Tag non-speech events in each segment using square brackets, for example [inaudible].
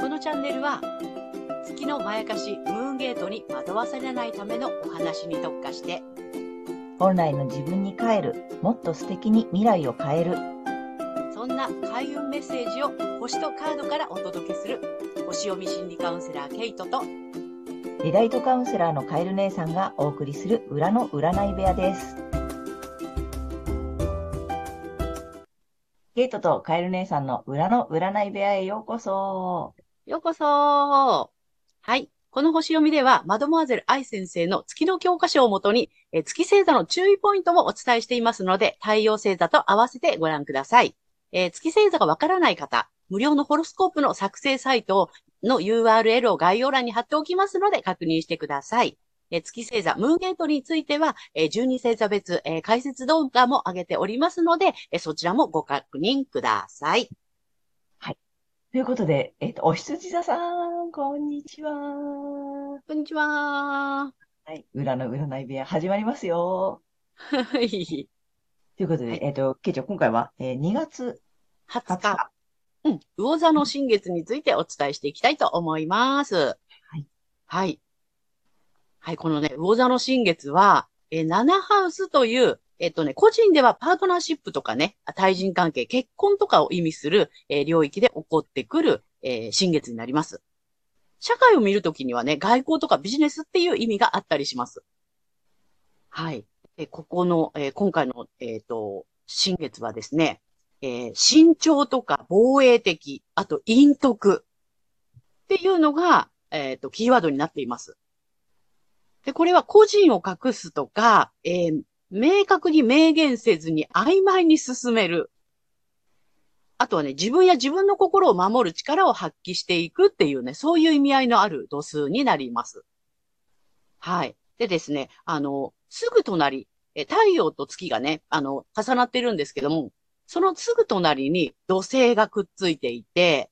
このチャンネルは月のまやかしムーンゲートに惑わされないためのお話に特化して本来の自分に帰る、もっと素敵に未来を変える。そんな開運メッセージを星とカードからお届けする星読み心理カウンセラーケイトとリライトカウンセラーのカエル姉さんがお送りする裏の占い部屋です。ケイトとカエル姉さんの裏の占い部屋へようこそ。ようこそはい。この星読みでは、マドモアゼル愛先生の月の教科書をもとに、え月星座の注意ポイントもお伝えしていますので、太陽星座と合わせてご覧ください。え月星座がわからない方、無料のホロスコープの作成サイトの URL を概要欄に貼っておきますので、確認してください。え月星座、ムーンゲートについては、え12星座別、え解説動画も上げておりますので、えそちらもご確認ください。ということで、えっ、と、お羊座さん、こんにちは。こんにちは。はい。裏の占い部屋始まりますよ。はい。ということで、はいえっ、と、ケイちゃん、今回は、えー2月20 20日。日。うん。魚座の新月についてお伝えしていきたいと思います。はい。はい。はい。このね、魚座の新月は、えー、7ハウスという、えっとね、個人ではパートナーシップとかね、対人関係、結婚とかを意味する、えー領域で起こってくる、えー新月になります。社会を見るときにはね、外交とかビジネスっていう意味があったりします。はい。えここの、えー今回の、えっ、と、新月はですね、えー慎重とか防衛的、あと陰徳っていうのが、えっ、と、キーワードになっています。で、これは個人を隠すとか、えー明確に明言せずに曖昧に進める。あとはね、自分や自分の心を守る力を発揮していくっていうね、そういう意味合いのある度数になります。はい。でですね、あの、すぐ隣、え太陽と月がね、あの、重なってるんですけども、そのすぐ隣に土星がくっついていて、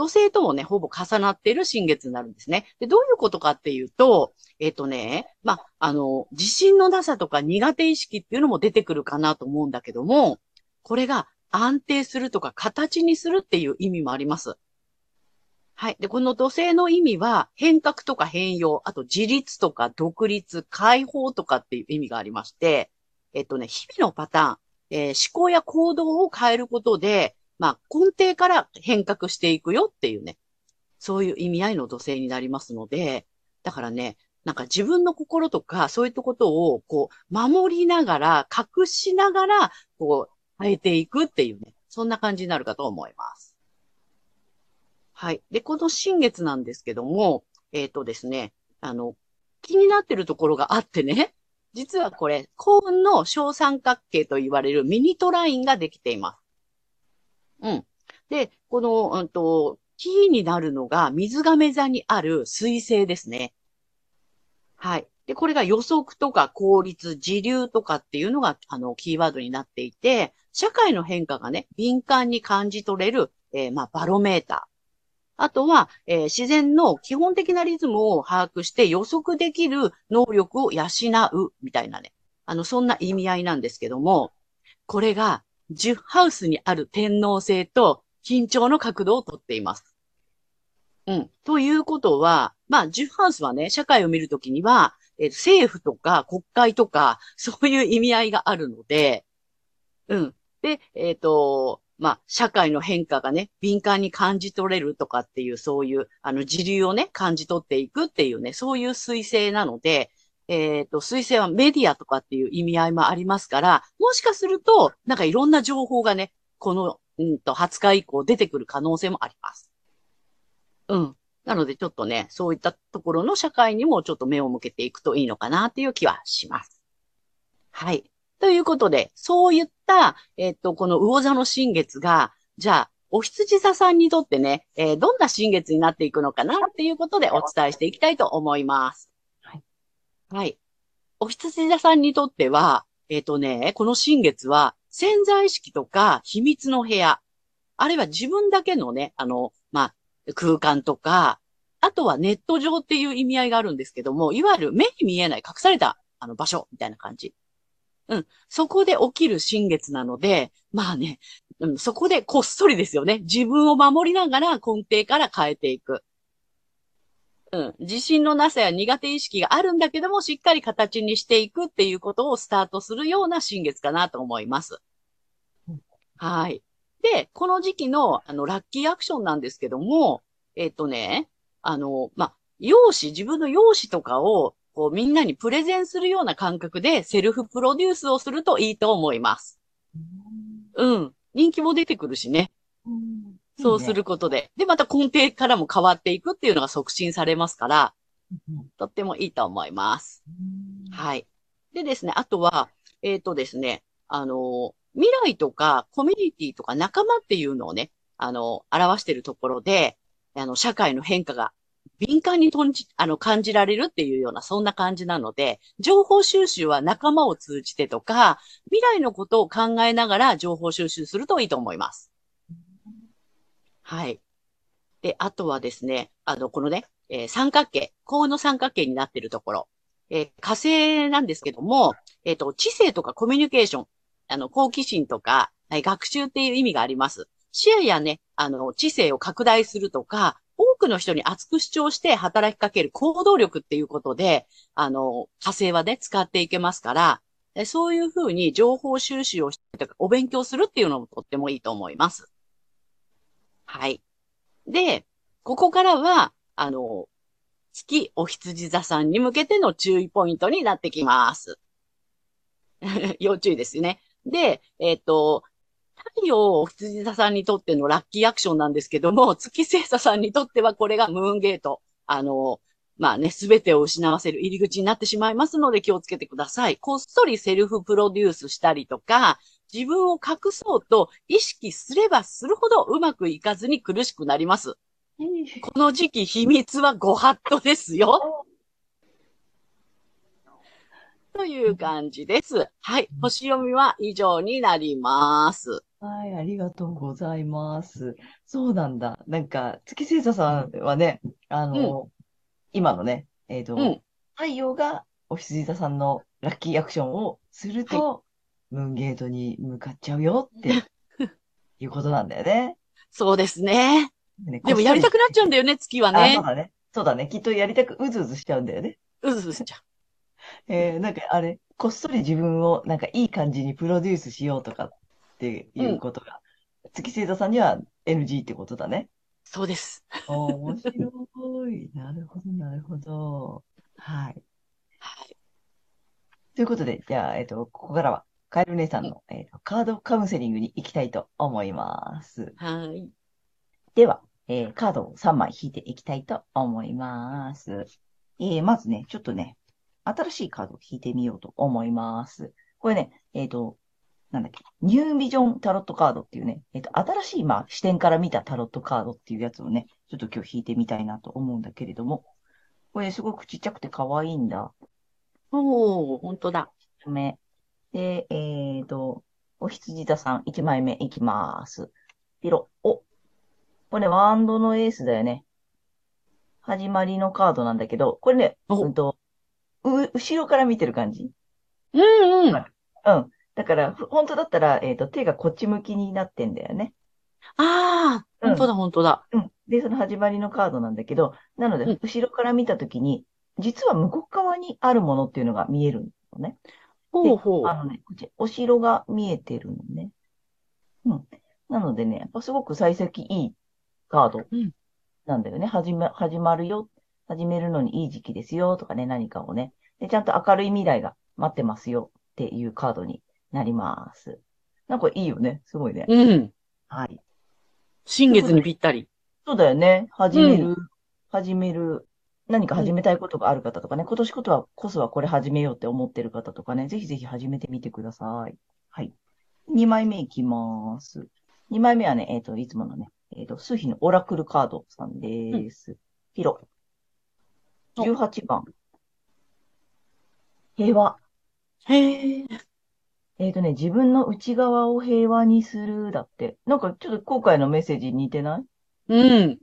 土星ともね、ほぼ重なっている新月になるんですね。で、どういうことかっていうと、えっ、とね、まあ、あの、自信のなさとか苦手意識っていうのも出てくるかなと思うんだけども、これが安定するとか形にするっていう意味もあります。はい。で、この土星の意味は、変革とか変容、あと自立とか独立、解放とかっていう意味がありまして、えっとね、日々のパターン、えー思考や行動を変えることで、まあ、根底から変革していくよっていうね、そういう意味合いの土星になりますので、だからね、なんか自分の心とか、そういったことを、こう、守りながら、隠しながら、こう、変えていくっていうね、そんな感じになるかと思います。はい。で、この新月なんですけども、えっ、とですね、あの、気になってるところがあってね、実はこれ、幸運の小三角形と言われるミニトラインができています。うん。で、この、うんと、キーになるのが水亀座にある水星ですね。はい。で、これが予測とか効率、時流とかっていうのが、あの、キーワードになっていて、社会の変化がね、敏感に感じ取れる、えーまあ、バロメーター。あとは、えー自然の基本的なリズムを把握して予測できる能力を養う、みたいなね。あの、そんな意味合いなんですけども、これが、10ハウスにある天皇星と緊張の角度をとっています。うん。ということは、まあ、10ハウスはね、社会を見るときには、えー政府とか国会とか、そういう意味合いがあるので、うん。で、えっ、と、まあ、社会の変化がね、敏感に感じ取れるとかっていう、そういう、あの、時流をね、感じ取っていくっていうね、そういう彗星なので、えっ、と、彗星はメディアとかっていう意味合いもありますから、もしかすると、なんかいろんな情報がね、この、うんと、20日以降出てくる可能性もあります。うん。なので、ちょっとね、そういったところの社会にもちょっと目を向けていくといいのかなっていう気はします。はい。ということで、そういった、えっ、と、この魚座の新月が、じゃあ、お羊座さんにとってね、えーどんな新月になっていくのかなっていうことでお伝えしていきたいと思います。はい。お羊座さんにとっては、えっ、とね、この新月は潜在意識とか秘密の部屋、あるいは自分だけのね、あの、まあ、空間とか、あとはネット上っていう意味合いがあるんですけども、いわゆる目に見えない隠されたあの場所みたいな感じ。うん。そこで起きる新月なので、まあね、うん、そこでこっそりですよね。自分を守りながら根底から変えていく。うん。自信のなさや苦手意識があるんだけども、しっかり形にしていくっていうことをスタートするような新月かなと思いますうん。はい。で、この時期の、あの、ラッキーアクションなんですけども、えっとね、あの、まあ、容姿、自分の容姿とかを、こう、みんなにプレゼンするような感覚でセルフプロデュースをするといいと思います。うん。人気も出てくるしね。うんそうすることで。で、また根底からも変わっていくっていうのが促進されますから、うんとってもいいと思います。うんはい。でですね、あとは、えっ、とですね、あの、未来とかコミュニティとか仲間っていうのをね、あの、表しているところで、あの、社会の変化が敏感にとんじ、あの、感じられるっていうような、そんな感じなので、情報収集は仲間を通じてとか、未来のことを考えながら情報収集するといいと思います。はい。で、あとはですね、あの、このね、えー三角形、幸運の三角形になっているところ、えー火星なんですけども、えっ、と、知性とかコミュニケーション、あの、好奇心とか、はい学習っていう意味があります。視野やね、あの、知性を拡大するとか、多くの人に熱く主張して働きかける行動力っていうことで、あの、火星はね、使っていけますから、そういうふうに情報収集をしてとか、お勉強するっていうのもとってもいいと思います。はい。で、ここからは、あの、月お羊座さんに向けての注意ポイントになってきます。[laughs] 要注意ですね。で、えっ、と、太陽お羊座さんにとってのラッキーアクションなんですけども、月星座さんにとってはこれがムーンゲート。あの、まあね、すべてを失わせる入り口になってしまいますので気をつけてください。こっそりセルフプロデュースしたりとか、自分を隠そうと意識すればするほどうまくいかずに苦しくなります。この時期秘密はご法度ですよ。[laughs] という感じです。はい。星読みは以上になります。はい、ありがとうございます。そうなんだ。なんか、月星座さんはね、あの、今のね、えっと、うん。太陽がお羊座さんのラッキーアクションをすると、ムーンゲートに向かっちゃうよって [laughs] いうことなんだよね。そうですね。ねでもやりたくなっちゃうんだよね、月はあ、ねそう。だね。そうだね。きっとやりたく、うずうずしちゃうんだよね。うずうずしちゃ [laughs] えー、なんかあれ、こっそり自分をなんかいい感じにプロデュースしようとかっていうことが、月星座さんには NG ってことだね。う。そうです。面白い。[laughs] なるほど、なるほど。はい。はい。ということで、じゃあ、えっと、ここからは、カエル姉さんの、えっと、カードカウンセリングに行きたいと思います。はい。では、えーカードを3枚引いていきたいと思います。えーまずね、ちょっとね、新しいカードを引いてみようと思います。これね、えっと、なんだっけ、ニュービジョンタロットカードっていうね、えっと、新しい、まあ、視点から見たタロットカードっていうやつをね、ちょっと今日引いてみたいなと思うんだけれども、これすごくちっちゃくて可愛いんだ。おー、本当だ。目。で、えっと、お羊座さん、1枚目いきます。ピロ。お。これね、ワンドのエースだよね。始まりのカードなんだけど、これね、おうんと、う、後ろから見てる感じ。うんうん。うん。だから、ふ本当だったら、えっと、手がこっち向きになってんだよね。ああ、本当だ、本当だ。うん。で、その始まりのカードなんだけど、なのでうん、後ろから見たときに、実は向こう側にあるものっていうのが見えるのね。ほうほう。あのね、こっち、お城が見えてるのね。うん。なのでね、やっぱすごく幸先いいカードうんなんだよね。始め、始まるよ。始めるのにいい時期ですよとかね、何かをね。で、ちゃんと明るい未来が待ってますよっていうカードになります。なんかいいよね。すごいね。うん。はい。新月にぴったり。そうだよね。始める、始める、何か始めたいことがある方とかね、今年ことは、こそはこれ始めようって思ってる方とかね、ぜひぜひ始めてみてください。はい。2枚目いきます。2枚目はね、えっ、と、いつものね、えっ、と、数比のオラクルカードさんです。ヒロ。お18番。平和。へえ。えっ、とね、自分の内側を平和にするだって。なんかちょっと今回のメッセージに似てないうん。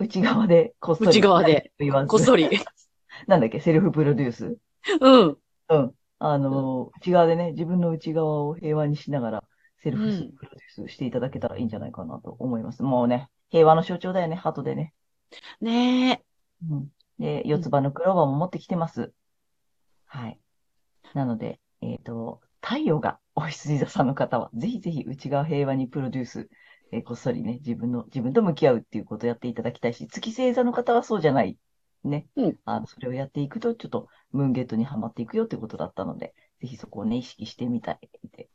内側でこっそり。内側で。こっそり。[laughs] なんだっけ、セルフプロデュース？うん。うん。あの、内側でね、自分の内側を平和にしながら、セルフうんプロデュースしていただけたらいいんじゃないかなと思います。もうね、平和の象徴だよね、ハートでね。ねえ。うん。で、四つ葉のクローバーも持ってきてます。はい。なので、えっと、太陽がお羊座さんの方は、ぜひぜひ内側平和にプロデュース、えーこっそりね、自分の、自分と向き合うっていうことをやっていただきたいし、月星座の方はそうじゃない。ね。うんあの、それをやっていくと、ちょっとムーンゲートにはまっていくよってことだったので、ぜひそこをね、意識してみたい、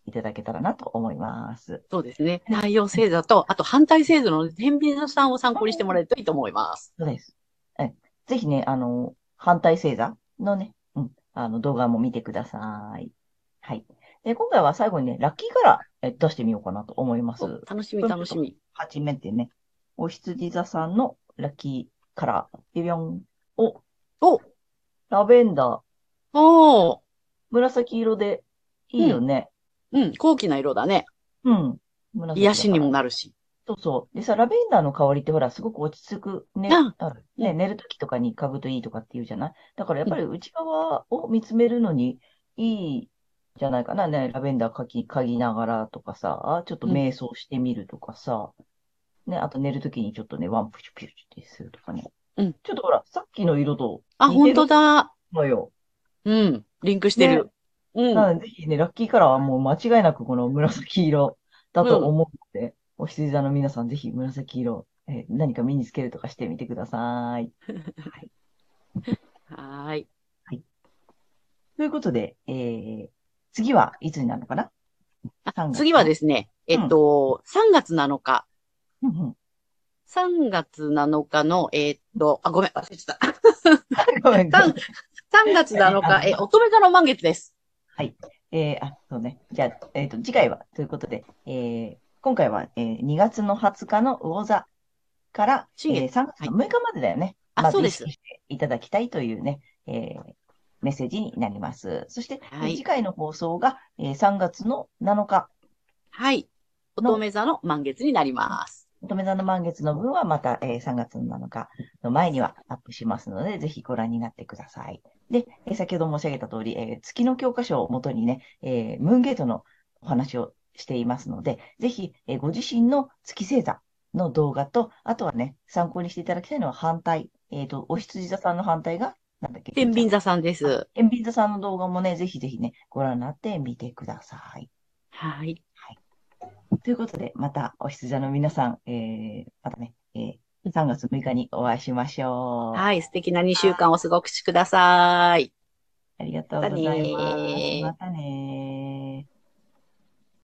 いただけたらなと思います。そうですね。太陽星座と、あと反対星座の天秤座さんを参考にしてもらえるといいと思います。そうです。えぜひね、あの、反対星座のね、うん、あの、動画も見てください。はい。で、今回は最後にね、ラッキーカラーえ出してみようかなと思います。お楽しみ楽しみ。初めてね、お羊座さんのラッキーカラー、ビビョン。お、おラベンダー、おー紫色でいいよね。うん、高貴な色だね。うん。紫癒しにもなるし。そうそう。でさ、ラベンダーの香りってほら、すごく落ち着くね。ね、うん寝るときとかに嗅ぐといいとかって言うじゃない？だからやっぱり内側を見つめるのにいいじゃないかな。ね、ラベンダー嗅ぎ、嗅ぎながらとかさ、ちょっと瞑想してみるとかさ、ね、あと寝るときにちょっとね、ワンプシュピュシュってするとかね。うんちょっとほら、さっきの色とあ、本当だ。のよ。うん、リンクしてる。うん。なので、ぜひね、ラッキーカラーはもう間違いなくこの紫色だと思うので、お羊座の皆さんぜひ紫色、えー何か身につけるとかしてみてください。[laughs] はーい。ということで、えー、次はいつになるのかな？あ ?3 月。次はですね、えっと、3月7日。うんうん。3月7日の、えっと、あ、ごめん、忘れてた。[laughs] ごめんごめん3 3月7日、え、乙女座の満月です。えー、あ、そうね。じゃあ、えっ、と、次回は、ということで、えー、今回は、えー、2月の20日の魚座から、えー、新月3月の6日までだよね。あそうですいただきたいというね、えー、メッセージになります。そして、はい次回の放送が、えー、3月の7日、はい。乙女座の満月になります。乙女座の満月の分はまた、えー3月の7日の前にはアップしますので、ぜひご覧になってください。で、えー先ほど申し上げた通り、えー月の教科書をもとにね、えームーンゲートのお話をしていますので、ぜひ、えーご自身の月星座の動画と、あとはね、参考にしていただきたいのは反対。えっ、と、お羊座さんの反対が、なんだっけ？天秤座さんです。天秤座さんの動画もね、ぜひぜひね、ご覧になってみてください。はい。ということで、またお羊座の皆さん、えー、またね、えー、3月6日にお会いしましょう。はい。素敵な2週間をお過ごしください。ありがとうございます。またね